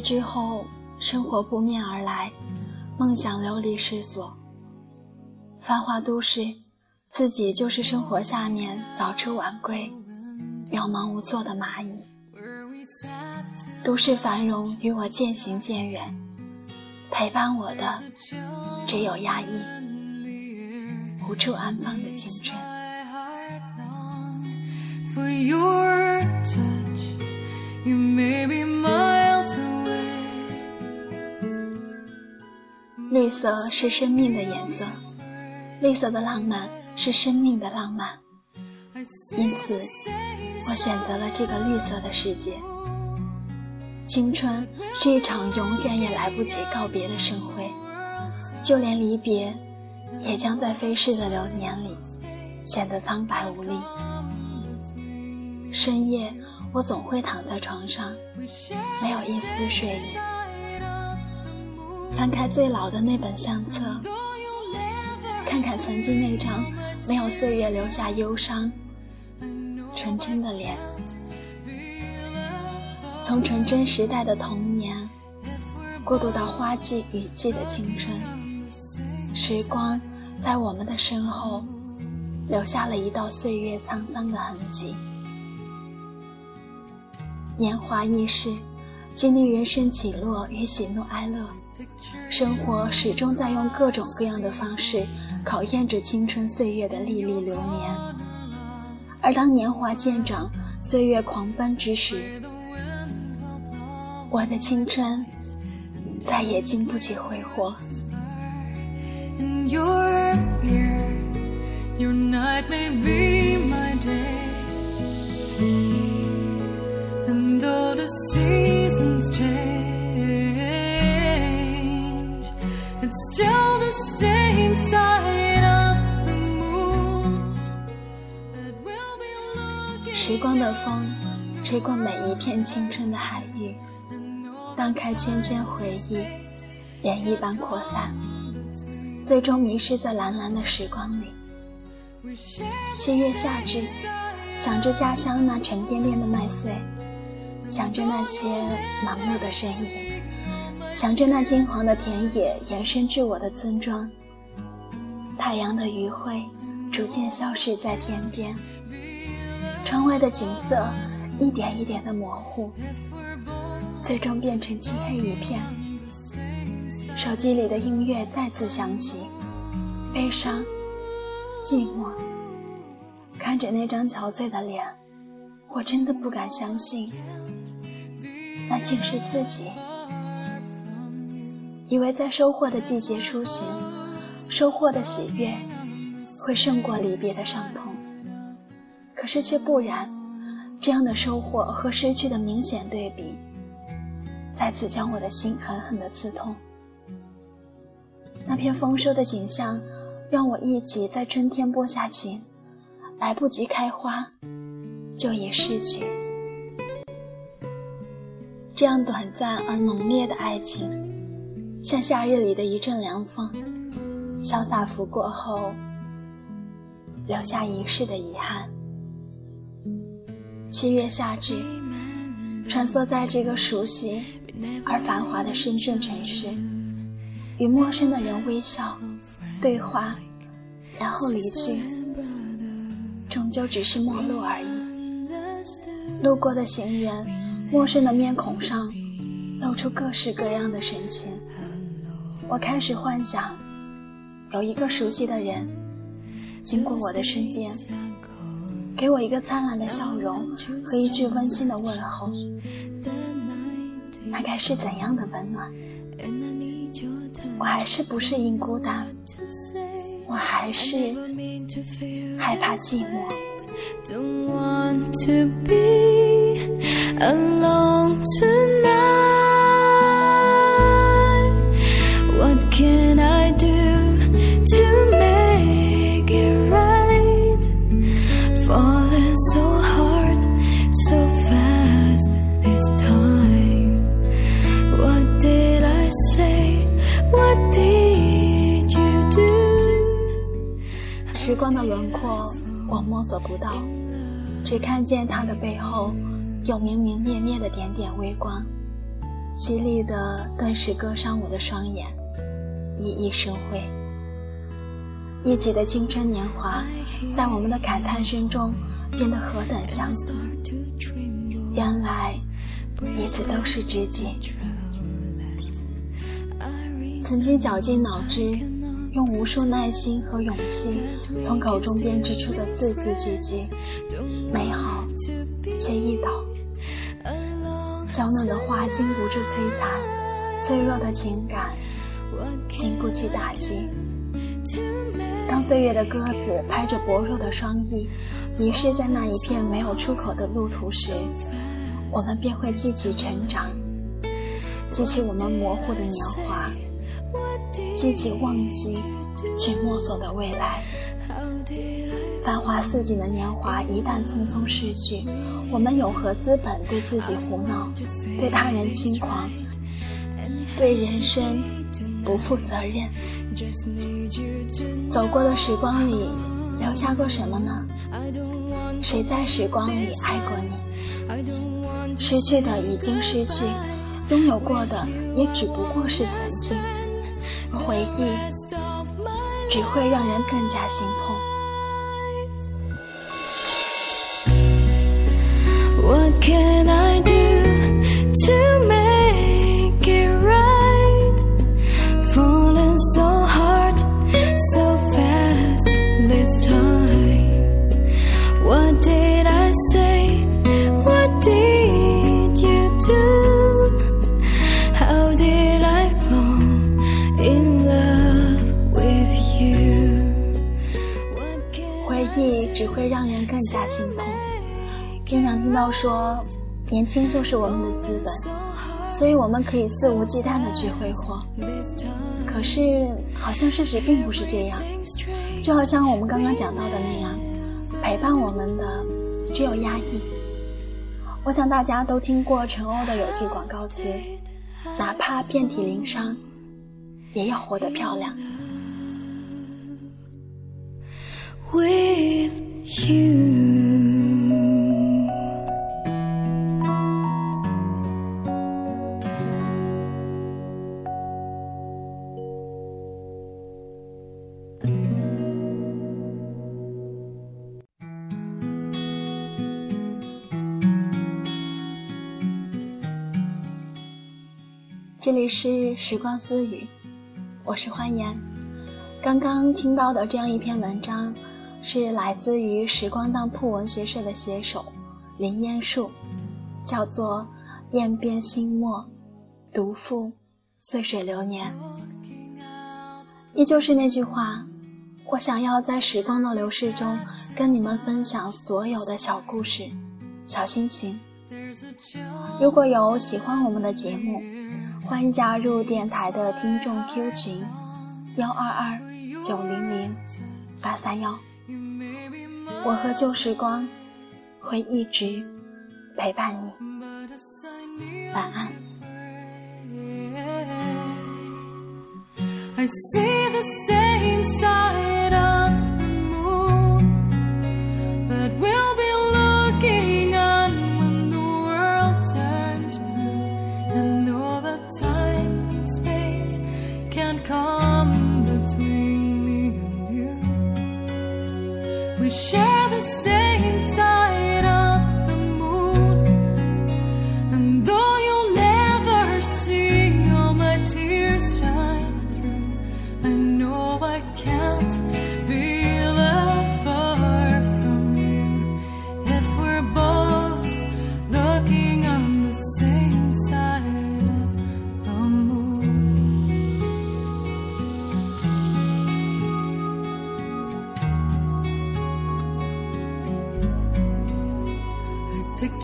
之后，生活扑面而来，梦想流离失所。繁华都市，自己就是生活下面早出晚归、渺茫无措的蚂蚁。都市繁荣与我渐行渐远，陪伴我的只有压抑、无处安放的青春。绿色是生命的颜色，绿色的浪漫是生命的浪漫，因此我选择了这个绿色的世界。青春是一场永远也来不及告别的盛会，就连离别，也将在飞逝的流年里显得苍白无力。深夜，我总会躺在床上，没有一丝睡意。翻开最老的那本相册，看看曾经那张没有岁月留下忧伤、纯真的脸。从纯真时代的童年，过渡到花季雨季的青春，时光在我们的身后留下了一道岁月沧桑的痕迹。年华易逝，经历人生起落与喜怒哀乐。生活始终在用各种各样的方式考验着青春岁月的历历流年，而当年华渐长、岁月狂奔之时，我的青春再也经不起挥霍。时光的风，吹过每一片青春的海域，荡开圈圈回忆，涟漪般扩散，最终迷失在蓝蓝的时光里。七月夏至，想着家乡那沉甸甸的麦穗，想着那些忙碌的身影，想着那金黄的田野延伸至我的村庄。太阳的余晖逐渐消失在天边。窗外的景色一点一点的模糊，最终变成漆黑一片。手机里的音乐再次响起，悲伤、寂寞。看着那张憔悴的脸，我真的不敢相信，那竟是自己。以为在收获的季节出行，收获的喜悦会胜过离别的伤痛。可是却不然，这样的收获和失去的明显对比，再次将我的心狠狠地刺痛。那片丰收的景象，让我忆起在春天播下情，来不及开花，就已失去。这样短暂而浓烈的爱情，像夏日里的一阵凉风，潇洒拂过后，留下一世的遗憾。七月夏至，穿梭在这个熟悉而繁华的深圳城市，与陌生的人微笑、对话，然后离去，终究只是陌路而已。路过的行人，陌生的面孔上露出各式各样的神情。我开始幻想，有一个熟悉的人经过我的身边。给我一个灿烂的笑容和一句温馨的问候，那该是怎样的温暖？我还是不适应孤单，我还是害怕寂寞。时光的轮廓，我摸索不到，只看见它的背后有明明灭灭的点点微光，凄厉的顿时割伤我的双眼，熠熠生辉。一起的青春年华，在我们的感叹声中变得何等相似。原来，彼此都是知己。曾经绞尽脑汁，用无数耐心和勇气，从口中编织出的字字句句，美好却易倒。娇嫩的花经不住摧残，脆弱的情感经不起打击。当岁月的鸽子拍着薄弱的双翼，迷失在那一片没有出口的路途时，我们便会记起成长，记起我们模糊的年华，记起忘记却摸索的未来。繁华似锦的年华一旦匆匆逝去，我们有何资本对自己胡闹，对他人轻狂，对人生不负责任？走过的时光里，留下过什么呢？谁在时光里爱过你？失去的已经失去，拥有过的也只不过是曾经。回忆只会让人更加心痛。会让人更加心痛。经常听到说，年轻就是我们的资本，所以我们可以肆无忌惮的去挥霍。可是，好像事实并不是这样。就好像我们刚刚讲到的那样，陪伴我们的只有压抑。我想大家都听过陈欧的有句广告词：哪怕遍体鳞伤，也要活得漂亮。这里是时光私语，我是欢颜。刚刚听到的这样一篇文章，是来自于时光当铺文学社的写手林烟树，叫做《雁边心墨，独赴似水流年》。依旧是那句话，我想要在时光的流逝中，跟你们分享所有的小故事、小心情。如果有喜欢我们的节目，欢迎加入电台的听众 Q 群：幺二二九零零八三幺。我和旧时光会一直陪伴你。晚安。share the same time.